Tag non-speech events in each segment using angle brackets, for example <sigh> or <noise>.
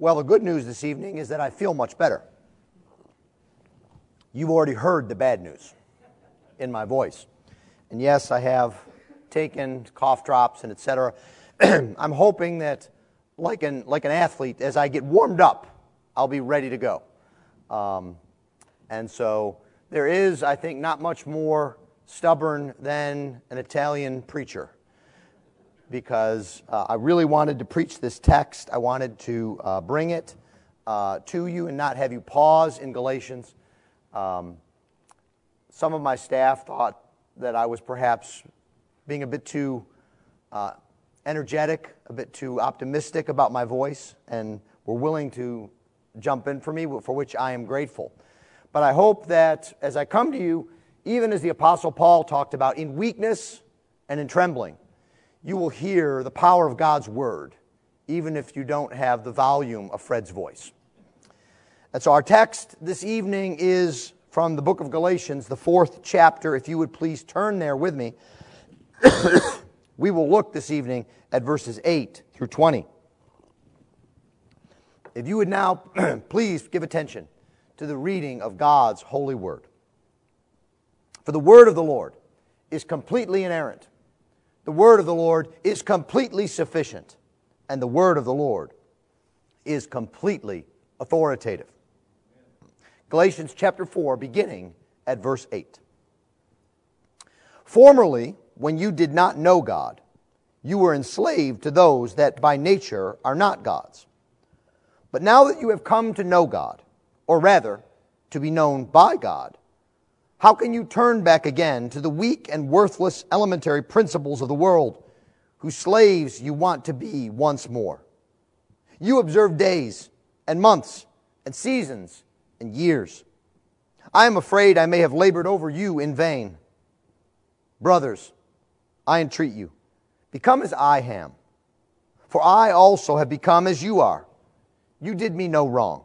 Well, the good news this evening is that I feel much better. You've already heard the bad news in my voice. And yes, I have taken cough drops and etc. <clears throat> I'm hoping that, like an, like an athlete, as I get warmed up, I'll be ready to go. Um, and so there is, I think, not much more stubborn than an Italian preacher because uh, I really wanted to preach this text. I wanted to uh, bring it uh, to you and not have you pause in Galatians. Um, some of my staff thought that I was perhaps being a bit too uh, energetic, a bit too optimistic about my voice, and were willing to jump in for me, for which I am grateful. But I hope that as I come to you, even as the Apostle Paul talked about, in weakness and in trembling, you will hear the power of God's word, even if you don't have the volume of Fred's voice. And so our text this evening is from the book of Galatians, the fourth chapter. If you would please turn there with me, <coughs> we will look this evening at verses 8 through 20. If you would now <clears throat> please give attention to the reading of God's holy word. For the word of the Lord is completely inerrant. The word of the Lord is completely sufficient. And the word of the Lord is completely authoritative. Galatians chapter 4, beginning at verse 8. Formerly, when you did not know God, you were enslaved to those that by nature are not gods. But now that you have come to know God, or rather, to be known by God, how can you turn back again to the weak and worthless elementary principles of the world, whose slaves you want to be once more? You observe days and months and seasons and years. I am afraid I may have labored over you in vain. Brothers, I entreat you, become as I am, for I also have become as you are. You did me no wrong.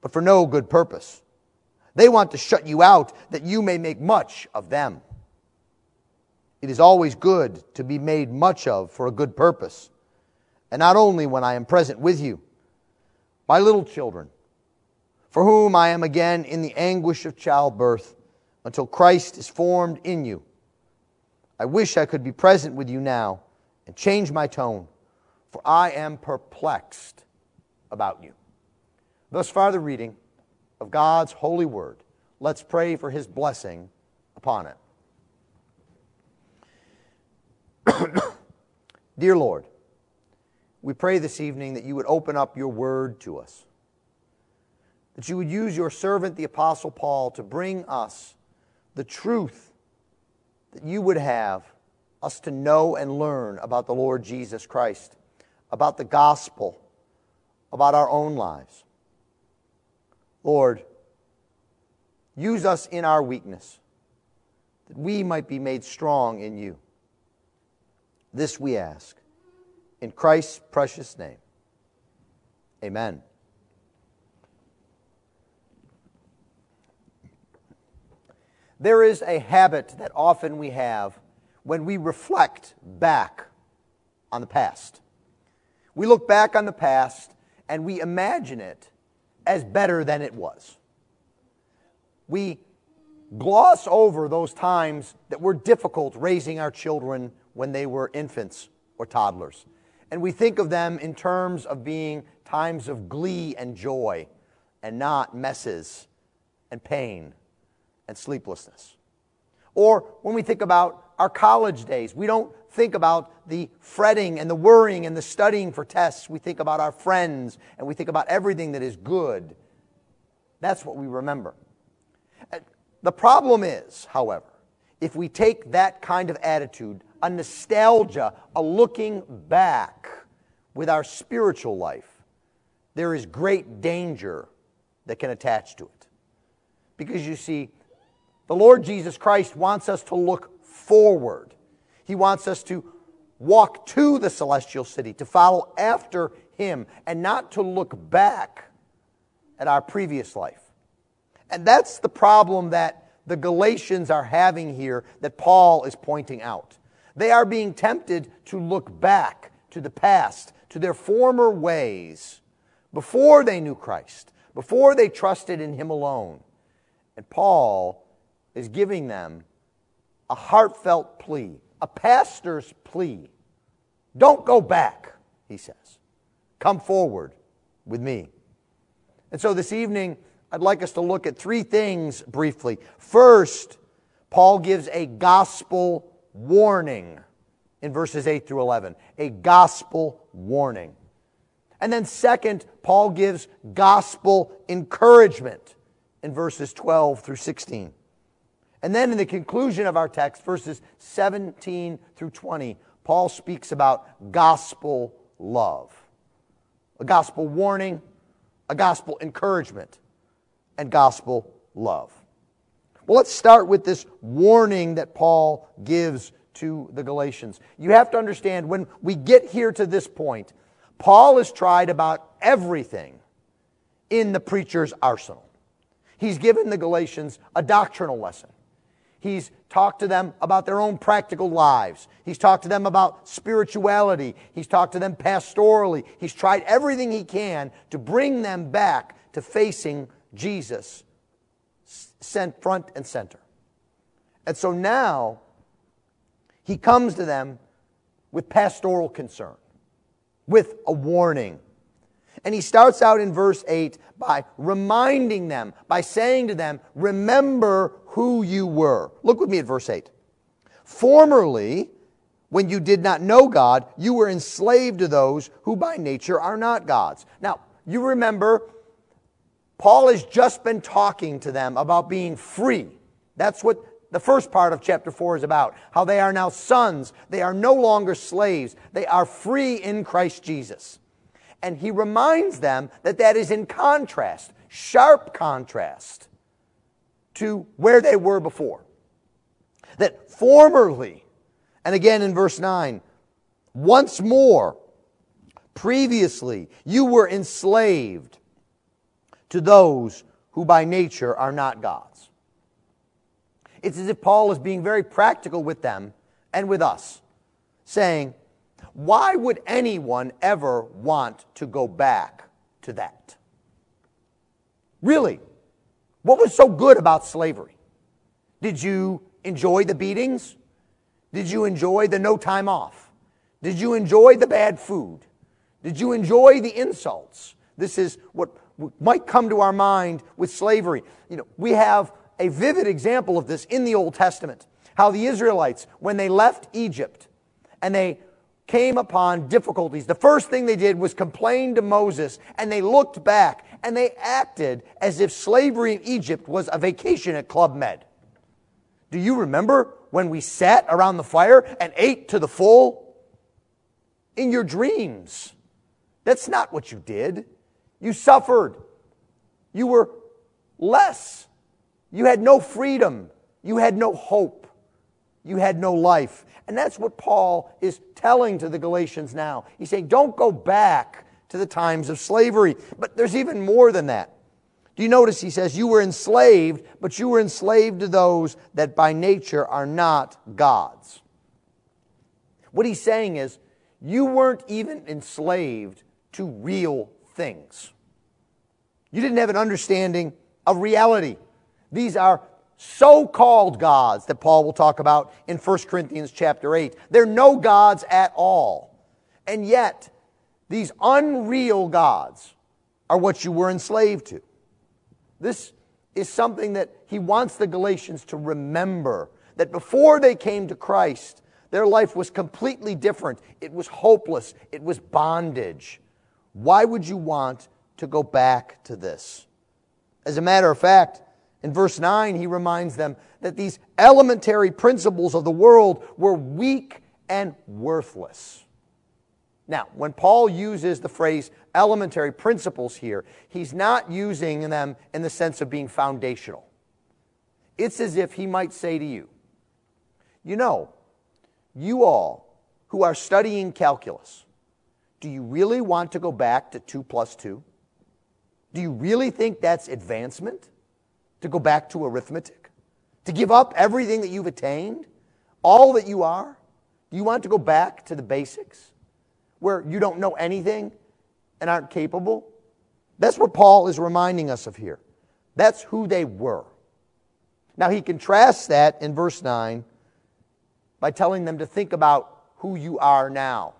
but for no good purpose. They want to shut you out that you may make much of them. It is always good to be made much of for a good purpose, and not only when I am present with you. My little children, for whom I am again in the anguish of childbirth until Christ is formed in you. I wish I could be present with you now and change my tone, for I am perplexed about you. Thus far, the reading of God's holy word. Let's pray for his blessing upon it. <clears throat> Dear Lord, we pray this evening that you would open up your word to us, that you would use your servant, the Apostle Paul, to bring us the truth that you would have us to know and learn about the Lord Jesus Christ, about the gospel, about our own lives. Lord, use us in our weakness, that we might be made strong in you. This we ask. In Christ's precious name. Amen. There is a habit that often we have when we reflect back on the past. We look back on the past and we imagine it as better than it was. We gloss over those times that were difficult raising our children when they were infants or toddlers. And we think of them in terms of being times of glee and joy and not messes and pain and sleeplessness. Or when we think about our college days, we don't think about the fretting and the worrying and the studying for tests. We think about our friends and we think about everything that is good. That's what we remember. Uh, the problem is, however, if we take that kind of attitude, a nostalgia, a looking back with our spiritual life, there is great danger that can attach to it. Because you see, the Lord Jesus Christ wants us to look forward. He wants us to walk to the celestial city, to follow after Him, and not to look back at our previous life. And that's the problem that the Galatians are having here that Paul is pointing out. They are being tempted to look back to the past, to their former ways, before they knew Christ, before they trusted in Him alone. And Paul is giving them a heartfelt plea, a pastor's plea. Don't go back, he says. Come forward with me. And so this evening, I'd like us to look at three things briefly. First, Paul gives a gospel warning in verses 8 through 11. A gospel warning. And then, second, Paul gives gospel encouragement in verses 12 through 16. And then, in the conclusion of our text, verses 17 through 20, Paul speaks about gospel love a gospel warning, a gospel encouragement, and gospel love. Well, let's start with this warning that Paul gives to the Galatians. You have to understand when we get here to this point, Paul has tried about everything in the preacher's arsenal. He's given the Galatians a doctrinal lesson. He's talked to them about their own practical lives. He's talked to them about spirituality. He's talked to them pastorally. He's tried everything he can to bring them back to facing Jesus sent front and center. And so now he comes to them with pastoral concern, with a warning. And he starts out in verse 8 by reminding them, by saying to them, Remember who you were. Look with me at verse 8. Formerly, when you did not know God, you were enslaved to those who by nature are not gods. Now, you remember Paul has just been talking to them about being free. That's what the first part of chapter 4 is about. How they are now sons. They are no longer slaves. They are free in Christ Jesus. And he reminds them that that is in contrast, sharp contrast to where they were before. That formerly, and again in verse 9, once more, previously, you were enslaved to those who by nature are not gods. It's as if Paul is being very practical with them and with us, saying, Why would anyone ever want to go back to that? Really, what was so good about slavery? Did you enjoy the beatings? Did you enjoy the no time off? Did you enjoy the bad food? Did you enjoy the insults? This is what might come to our mind with slavery. You know, we have a vivid example of this in the Old Testament. How the Israelites, when they left Egypt and they came upon difficulties, the first thing they did was complain to Moses and they looked back and they acted as if slavery in Egypt was a vacation at Club Med. Do you remember when we sat around the fire and ate to the full? In your dreams. That's not what you did. You suffered. You were less. You had no freedom. You had no hope. You had no life. And that's what Paul is telling to the Galatians now. He's saying, don't go back to the times of slavery. But there's even more than that. Do you notice he says, You were enslaved, but you were enslaved to those that by nature are not gods. What he's saying is, you weren't even enslaved to real things. You didn't have an understanding of reality. These are so called gods that Paul will talk about in 1 Corinthians chapter 8. They're no gods at all. And yet, these unreal gods are what you were enslaved to. This is something that he wants the Galatians to remember that before they came to Christ, their life was completely different. It was hopeless, it was bondage. Why would you want to go back to this? As a matter of fact, in verse 9, he reminds them that these elementary principles of the world were weak and worthless. Now, when Paul uses the phrase elementary principles here, he's not using them in the sense of being foundational. It's as if he might say to you, You know, you all who are studying calculus, do you really want to go back to 2 plus 2? Do you really think that's advancement? To go back to arithmetic? To give up everything that you've attained? All that you are? Do you want to go back to the basics where you don't know anything and aren't capable? That's what Paul is reminding us of here. That's who they were. Now, he contrasts that in verse 9 by telling them to think about who you are now.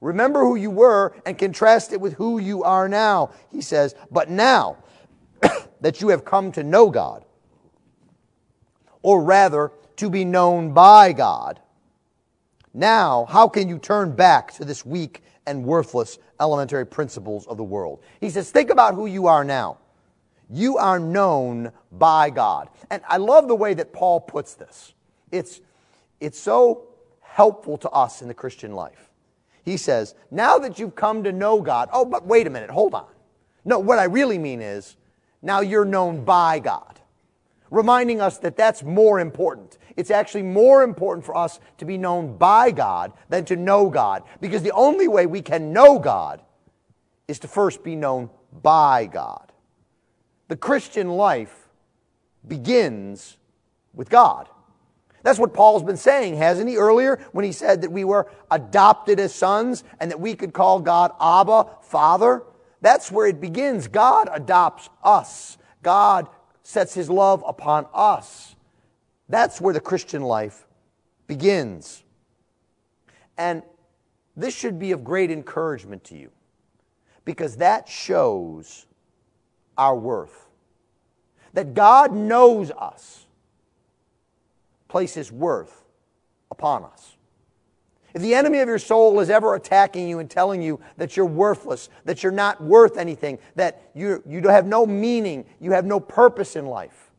Remember who you were and contrast it with who you are now. He says, But now that you have come to know God, or rather, to be known by God, now how can you turn back to this weak and worthless elementary principles of the world? He says, Think about who you are now. You are known by God. And I love the way that Paul puts this. It's, it's so helpful to us in the Christian life. He says, now that you've come to know God, oh, but wait a minute, hold on. No, what I really mean is, now you're known by God. Reminding us that that's more important. It's actually more important for us to be known by God than to know God. Because the only way we can know God is to first be known by God. The Christian life begins with God. That's what Paul's been saying, hasn't he, earlier when he said that we were adopted as sons and that we could call God Abba, Father? That's where it begins. God adopts us. God sets his love upon us. That's where the Christian life begins. And this should be of great encouragement to you because that shows our worth. That God knows us places worth upon us. If the enemy of your soul is ever attacking you and telling you that you're worthless, that you're not worth anything, that you, you have no meaning, you have no purpose in life,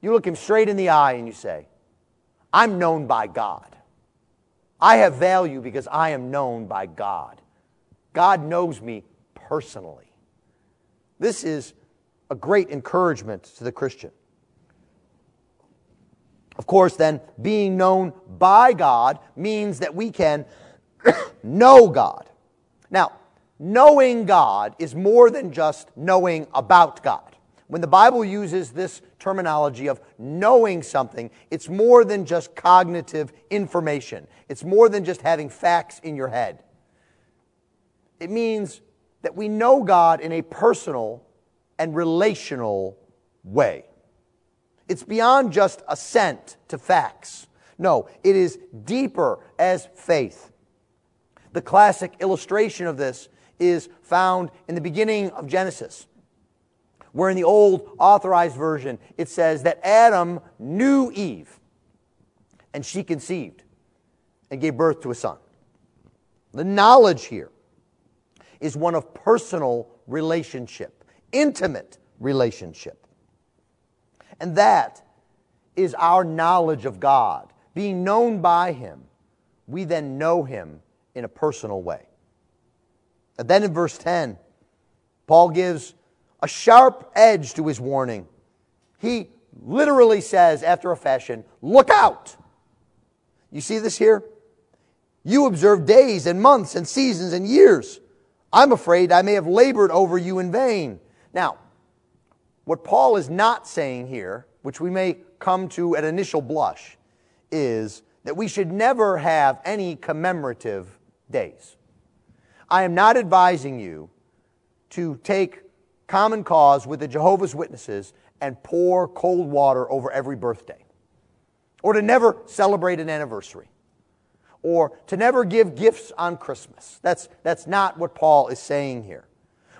you look him straight in the eye and you say, I'm known by God. I have value because I am known by God. God knows me personally. This is a great encouragement to the Christian. Of course, then, being known by God means that we can <coughs> know God. Now, knowing God is more than just knowing about God. When the Bible uses this terminology of knowing something, it's more than just cognitive information. It's more than just having facts in your head. It means that we know God in a personal and relational way. It's beyond just assent to facts. No, it is deeper as faith. The classic illustration of this is found in the beginning of Genesis, where in the old authorized version it says that Adam knew Eve, and she conceived and gave birth to a son. The knowledge here is one of personal relationship, intimate relationship. And that is our knowledge of God. Being known by Him, we then know Him in a personal way. And then in verse 10, Paul gives a sharp edge to his warning. He literally says, after a fashion, Look out! You see this here? You observe days and months and seasons and years. I'm afraid I may have labored over you in vain. Now, what Paul is not saying here, which we may come to at initial blush, is that we should never have any commemorative days. I am not advising you to take common cause with the Jehovah's Witnesses and pour cold water over every birthday, or to never celebrate an anniversary, or to never give gifts on Christmas. That's, that's not what Paul is saying here.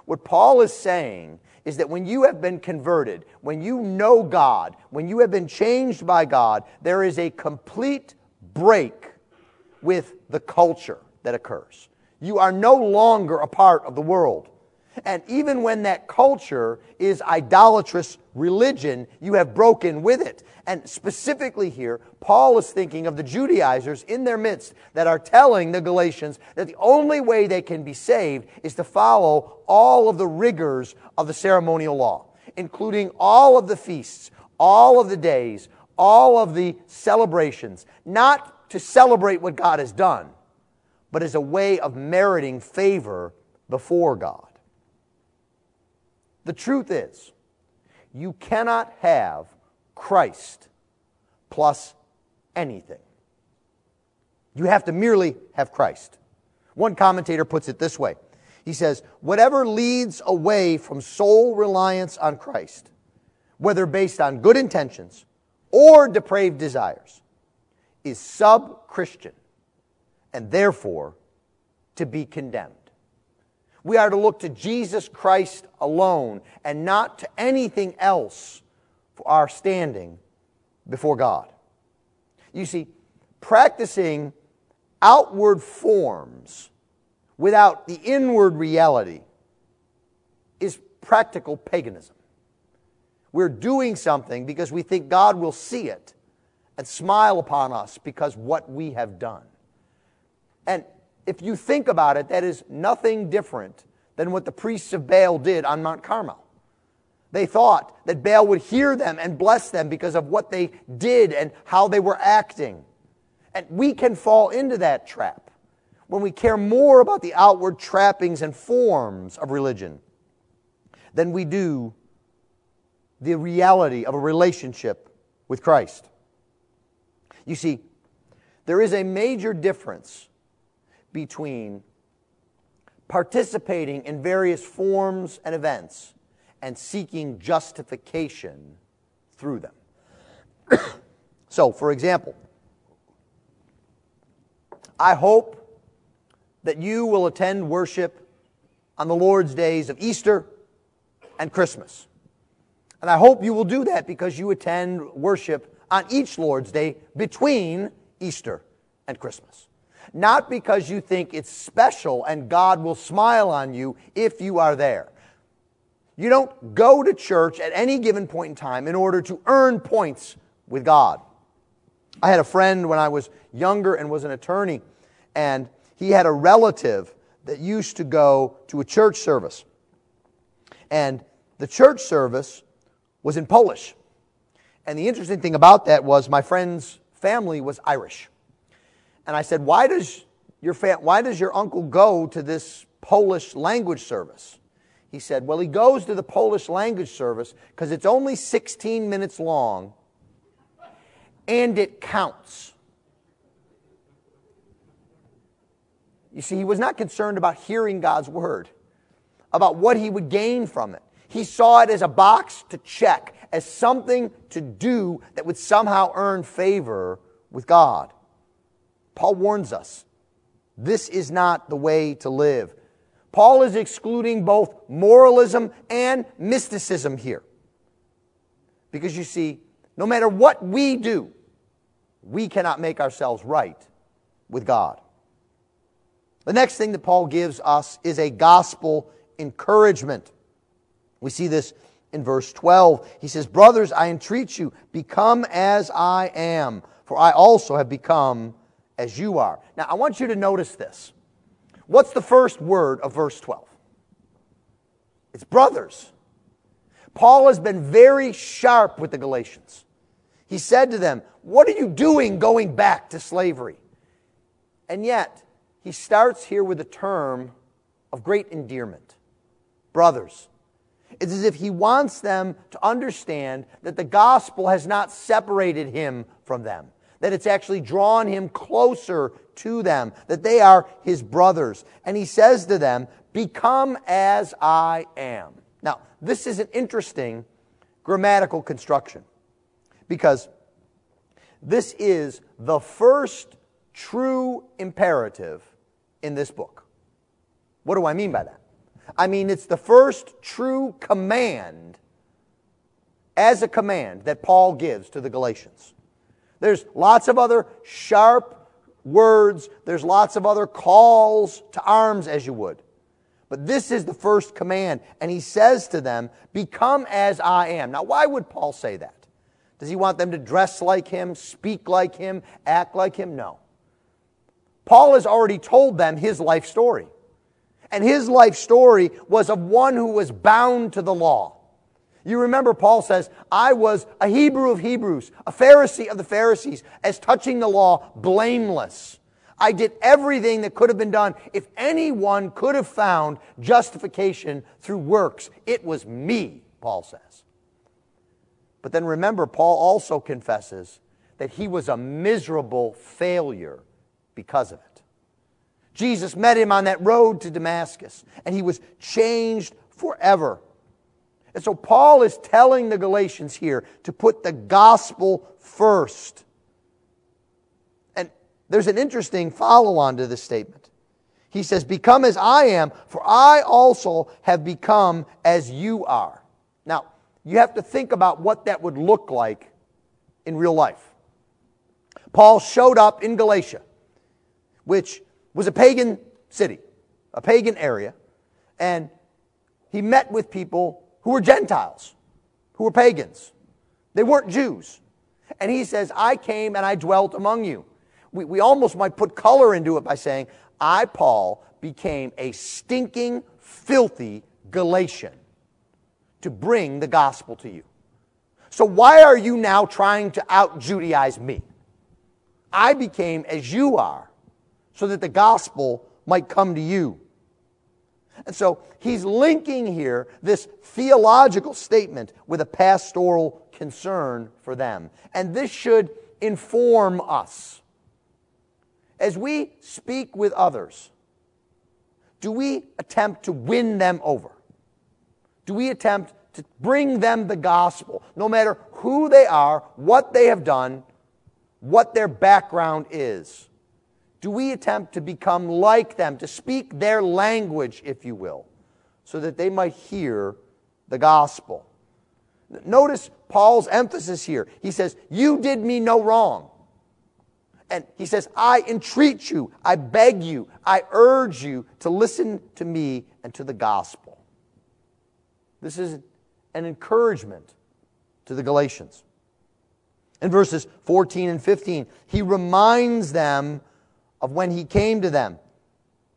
What Paul is saying is that when you have been converted, when you know God, when you have been changed by God, there is a complete break with the culture that occurs. You are no longer a part of the world. And even when that culture is idolatrous religion, you have broken with it. And specifically here, Paul is thinking of the Judaizers in their midst that are telling the Galatians that the only way they can be saved is to follow all of the rigors of the ceremonial law, including all of the feasts, all of the days, all of the celebrations, not to celebrate what God has done, but as a way of meriting favor before God. The truth is, you cannot have Christ plus anything. You have to merely have Christ. One commentator puts it this way He says, Whatever leads away from sole reliance on Christ, whether based on good intentions or depraved desires, is sub Christian and therefore to be condemned. We are to look to Jesus Christ alone and not to anything else our standing before God. You see, practicing outward forms without the inward reality is practical paganism. We're doing something because we think God will see it and smile upon us because what we have done. And if you think about it, that is nothing different than what the priests of Baal did on Mount Carmel. They thought that Baal would hear them and bless them because of what they did and how they were acting. And we can fall into that trap when we care more about the outward trappings and forms of religion than we do the reality of a relationship with Christ. You see, there is a major difference between participating in various forms and events and seeking justification through them. <coughs> so, for example, I hope that you will attend worship on the Lord's days of Easter and Christmas. And I hope you will do that because you attend worship on each Lord's Day between Easter and Christmas. Not because you think it's special and God will smile on you if you are there. You don't go to church at any given point in time in order to earn points with God. I had a friend when I was younger and was an attorney, and he had a relative that used to go to a church service. And the church service was in Polish. And the interesting thing about that was my friend's family was Irish. And I said, Why does your, why does your uncle go to this Polish language service? He said, Well, he goes to the Polish language service because it's only 16 minutes long and it counts. You see, he was not concerned about hearing God's word, about what he would gain from it. He saw it as a box to check, as something to do that would somehow earn favor with God. Paul warns us this is not the way to live. Paul is excluding both moralism and mysticism here. Because you see, no matter what we do, we cannot make ourselves right with God. The next thing that Paul gives us is a gospel encouragement. We see this in verse 12. He says, Brothers, I entreat you, become as I am, for I also have become as you are. Now, I want you to notice this. What's the first word of verse 12? It's brothers. Paul has been very sharp with the Galatians. He said to them, What are you doing going back to slavery? And yet, he starts here with a term of great endearment brothers. It's as if he wants them to understand that the gospel has not separated him from them that it's actually drawn him closer to them, that they are his brothers. And he says to them, Become as I am. Now, this is an interesting grammatical construction because this is the first true imperative in this book. What do I mean by that? I mean, it's the first true command as a command that Paul gives to the Galatians. There's lots of other sharp words, there's lots of other calls to arms, as you would. But this is the first command. And he says to them, Become as I am. Now, why would Paul say that? Does he want them to dress like him, speak like him, act like him? No. Paul has already told them his life story. And his life story was of one who was bound to the law. You remember Paul says, I was a Hebrew of Hebrews, a Pharisee of the Pharisees, as touching the law, blameless. I did everything that could have been done. If anyone could have found justification through works, it was me, Paul says. But then remember, Paul also confesses that he was a miserable failure because of it. Jesus met him on that road to Damascus, and he was changed forever. And so Paul is telling the Galatians here to put the gospel first. And there's an interesting follow on to this statement. He says, Become as I am, for I also have become as you are. Now, you have to think about what that would look like in real life. Paul showed up in Galatia, which was a pagan city, a pagan area, and he met with people who were Gentiles, who were pagans. They weren't Jews. And he says, I came and I dwelt among you. We, we almost might put color into it by saying, I, Paul, became a stinking, filthy Galatian to bring the gospel to you. So why are you now trying to out Judaize me? I became as you are so that the gospel might come to you. And so he's linking here this theological statement with a pastoral concern for them. And this should inform us. As we speak with others, do we attempt to win them over? do we attempt to bring them the gospel, no matter who they are, what they have done, what their background is? Do we attempt to become like them, to speak their language, if you will, so that they might hear the gospel? Notice Paul's emphasis here. He says, You did me no wrong. And he says, I entreat you, I beg you, I urge you to listen to me and to the gospel. This is an encouragement to the Galatians. In verses 14 and 15, he reminds them of when he came to them.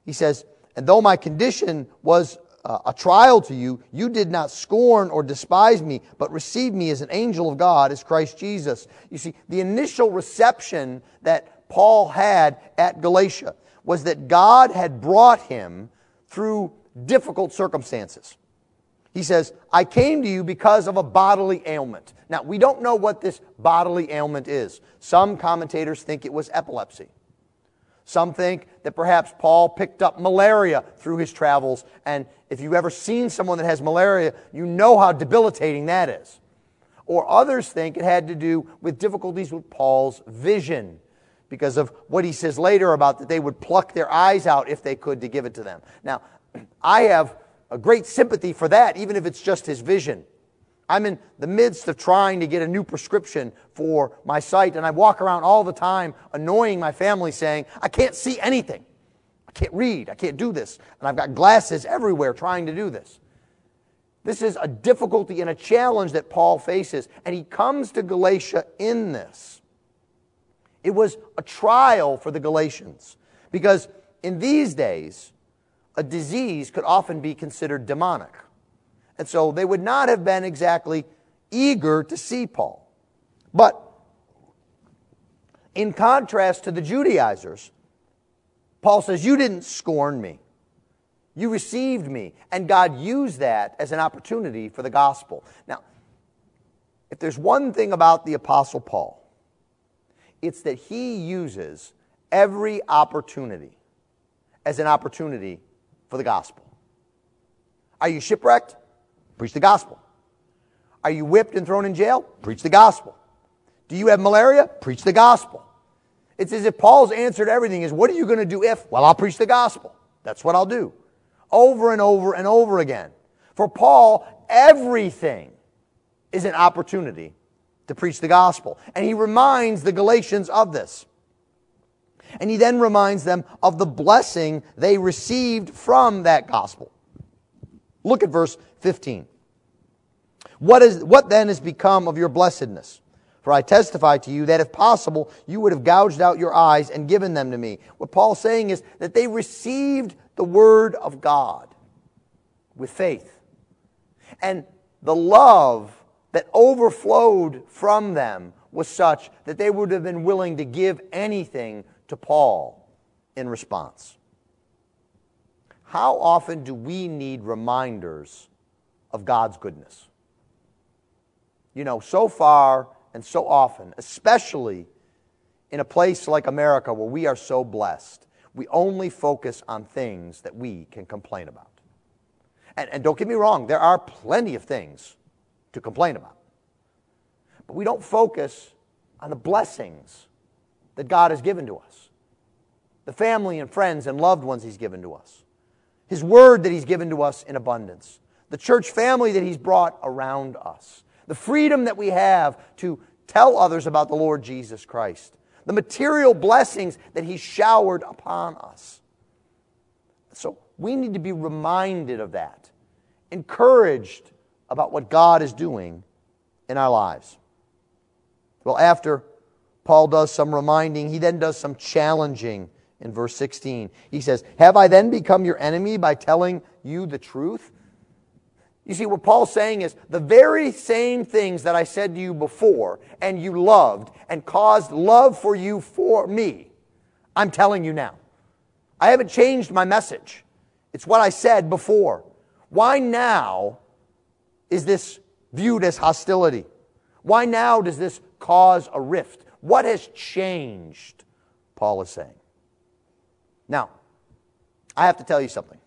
He says, And though my condition was uh, a trial to you, you did not scorn or despise me, but received me as an angel of God, as Christ Jesus. You see, the initial reception that Paul had at Galatia was that God had brought him through difficult circumstances. He says, I came to you because of a bodily ailment. Now, we don't know what this bodily ailment is. Some commentators think it was epilepsy. Some think that perhaps Paul picked up malaria through his travels. And if you've ever seen someone that has malaria, you know how debilitating that is. Or others think it had to do with difficulties with Paul's vision because of what he says later about that they would pluck their eyes out if they could to give it to them. Now, <clears throat> I have a great sympathy for that, even if it's just his vision. I'm in the midst of trying to get a new prescription for my sight, and I walk around all the time annoying my family saying, I can't see anything. I can't read. I can't do this. And I've got glasses everywhere trying to do this. This is a difficulty and a challenge that Paul faces, and he comes to Galatia in this. It was a trial for the Galatians because in these days, a disease could often be considered demonic. And so they would not have been exactly eager to see Paul. But in contrast to the Judaizers, Paul says, You didn't scorn me. You received me. And God used that as an opportunity for the gospel. Now, if there's one thing about the Apostle Paul, it's that he uses every opportunity as an opportunity for the gospel. Are you shipwrecked? Preach the gospel. Are you whipped and thrown in jail? Preach the gospel. Do you have malaria? Preach the gospel. It's as if Paul's answer to everything is, What are you going to do if? Well, I'll preach the gospel. That's what I'll do. Over and over and over again. For Paul, everything is an opportunity to preach the gospel. And he reminds the Galatians of this. And he then reminds them of the blessing they received from that gospel. Look at verse 15. What, is, what then has become of your blessedness? For I testify to you that if possible, you would have gouged out your eyes and given them to me. What Paul's saying is that they received the word of God with faith. And the love that overflowed from them was such that they would have been willing to give anything to Paul in response. How often do we need reminders of God's goodness? You know, so far and so often, especially in a place like America where we are so blessed, we only focus on things that we can complain about. And, and don't get me wrong, there are plenty of things to complain about. But we don't focus on the blessings that God has given to us, the family and friends and loved ones He's given to us, His word that He's given to us in abundance, the church family that He's brought around us, the freedom that we have to tell others about the Lord Jesus Christ, the material blessings that He showered upon us. So we need to be reminded of that, encouraged about what God is doing in our lives. Well, after Paul does some reminding, he then does some challenging in verse 16. He says, Have I then become your enemy by telling you the truth? You see, what Paul's saying is the very same things that I said to you before and you loved and caused love for you for me, I'm telling you now. I haven't changed my message. It's what I said before. Why now is this viewed as hostility? Why now does this cause a rift? What has changed? Paul is saying. Now, I have to tell you something.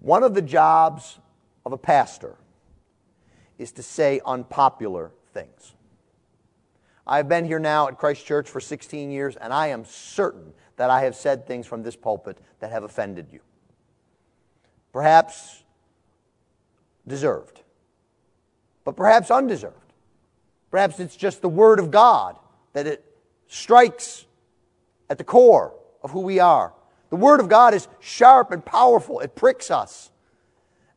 One of the jobs of a pastor is to say unpopular things. I've been here now at Christ Church for 16 years, and I am certain that I have said things from this pulpit that have offended you. Perhaps deserved, but perhaps undeserved. Perhaps it's just the Word of God that it strikes at the core of who we are. The Word of God is sharp and powerful, it pricks us.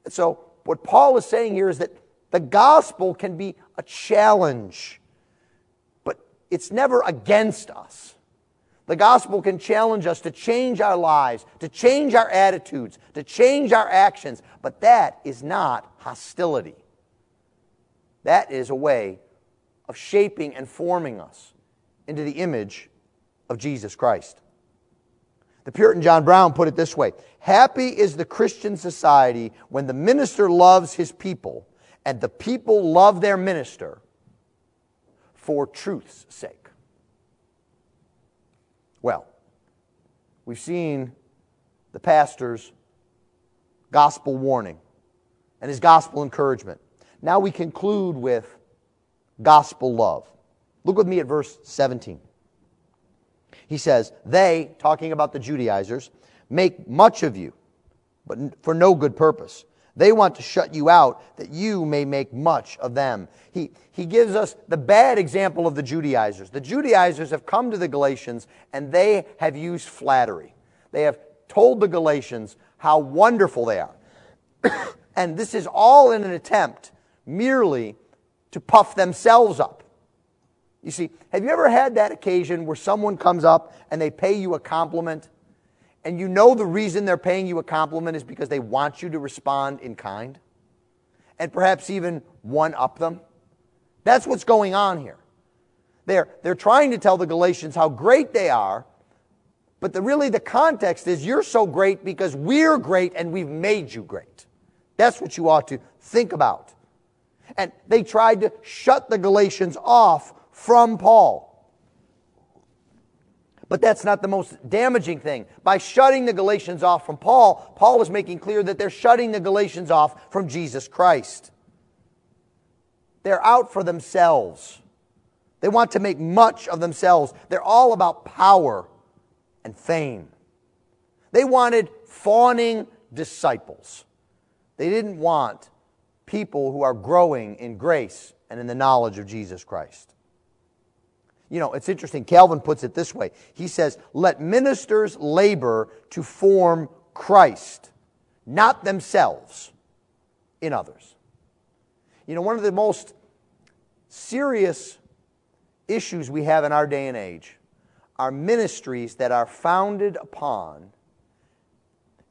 And so, what Paul is saying here is that the gospel can be a challenge, but it's never against us. The gospel can challenge us to change our lives, to change our attitudes, to change our actions, but that is not hostility. That is a way of shaping and forming us into the image of Jesus Christ. The Puritan John Brown put it this way Happy is the Christian society when the minister loves his people and the people love their minister for truth's sake. Well, we've seen the pastor's gospel warning and his gospel encouragement. Now we conclude with gospel love. Look with me at verse 17. He says, They, talking about the Judaizers, make much of you, but for no good purpose. They want to shut you out that you may make much of them. He, he gives us the bad example of the Judaizers. The Judaizers have come to the Galatians and they have used flattery. They have told the Galatians how wonderful they are. <coughs> and this is all in an attempt merely to puff themselves up. You see, have you ever had that occasion where someone comes up and they pay you a compliment and you know the reason they're paying you a compliment is because they want you to respond in kind and perhaps even one up them. That's what's going on here. They're, they're trying to tell the Galatians how great they are, but the, really the context is you're so great because we're great and we've made you great. That's what you ought to think about. And they tried to shut the Galatians off from Paul. But that's not the most damaging thing. By shutting the Galatians off from Paul, Paul is making clear that they're shutting the Galatians off from Jesus Christ. They're out for themselves. They want to make much of themselves. They're all about power and fame. They wanted fawning disciples. They didn't want people who are growing in grace and in the knowledge of Jesus Christ. You know, it's interesting. Calvin puts it this way He says, Let ministers labor to form Christ, not themselves. in others. You know, one of the most serious issues we have in our day and age are ministries that are founded upon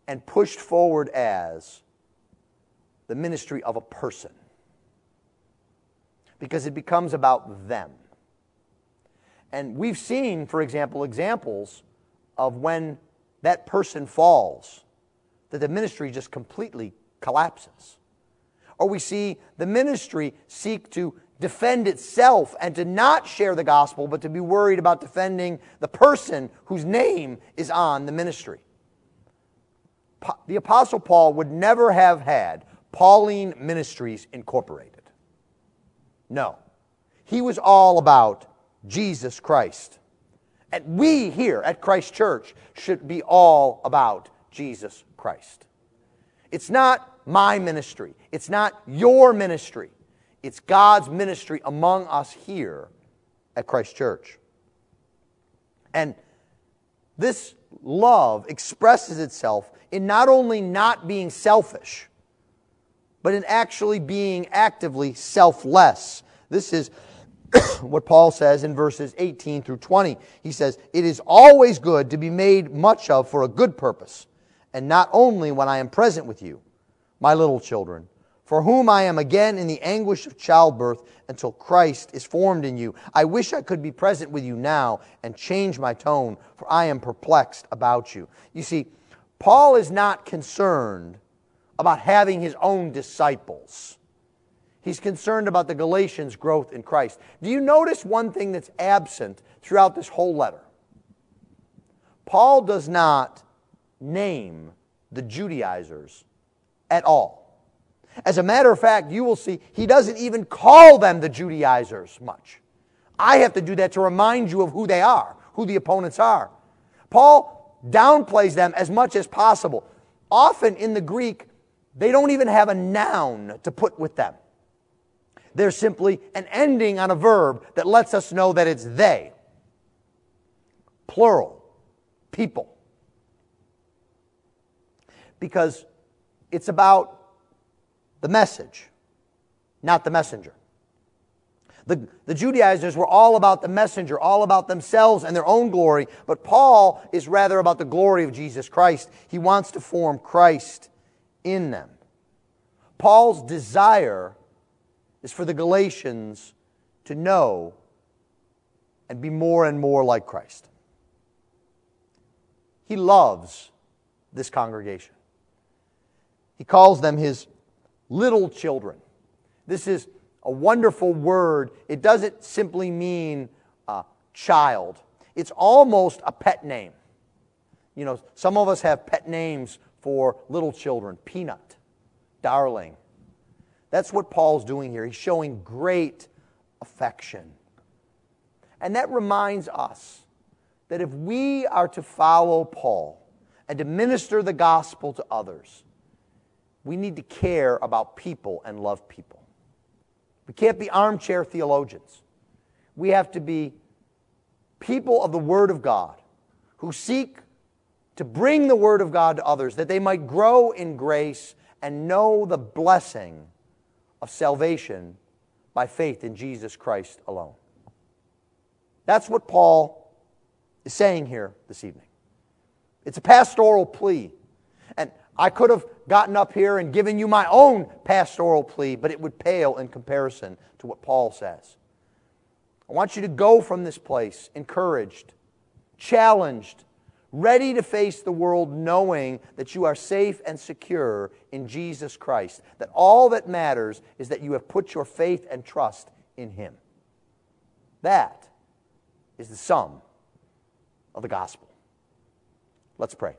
and pushed forward as the ministry of a person. Because it becomes about them. And we've seen, for example, examples of when that person falls, that the ministry just completely collapses. Or we see the ministry seek to defend itself and to not share the gospel, but to be worried about defending the person whose name is on the ministry. The Apostle Paul would never have had Pauline Ministries Incorporated. No. He was all about Jesus Christ. And we here at Christ Church should be all about Jesus Christ. It's not my ministry, it's not your ministry. It's God's ministry among us here at Christ Church. And this love expresses itself in not only not being selfish, but in actually being actively selfless. This is <coughs> what Paul says in verses 18 through 20. He says, It is always good to be made much of for a good purpose, and not only when I am present with you, my little children for whom I am again in the anguish of childbirth until Christ is formed in you. I wish I could be present with you now and change my tone, for I am perplexed about you. You see, Paul is not concerned about having his own disciples. He's concerned about the Galatians' growth in Christ. Do you notice one thing that's absent throughout this whole letter? Paul does not name the Judaizers at all. As a matter of fact, you will see he doesn't even call them the Judaizers much. I have to do that to remind you of who they are, who the opponents are. Paul downplays them as much as possible. Often in the Greek, they don't even have a noun to put with them. They're simply an ending on a verb that lets us know that it's they. Plural, people. Because it's about the message, not the messenger. The, the Judaizers were all about the messenger, all about themselves and their own glory, but Paul is rather about the glory of Jesus Christ. He wants to form Christ in them. Paul's desire is for the Galatians to know and be more and more like Christ. He loves this congregation. He calls them his little children. This is a wonderful word. It doesn't simply mean uh, child, it's almost a pet name. You know, some of us have pet names for little children Peanut, Darling. That's what Paul's doing here. He's showing great affection. And that reminds us that if we are to follow Paul and to minister the gospel to others, we need to care about people and love people. We can't be armchair theologians. We have to be people of the Word of God who seek to bring the Word of God to others that they might grow in grace and know the blessing of salvation by faith in Jesus Christ alone. That's what Paul is saying here this evening. It's a pastoral plea. And I could have gotten up here and given you my own pastoral plea, but it would pale in comparison to what Paul says. I want you to go from this place encouraged, challenged, ready to face the world knowing that you are safe and secure in Jesus Christ, that all that matters is that you have put your faith and trust in Him. That is the sum of the gospel. Let's pray.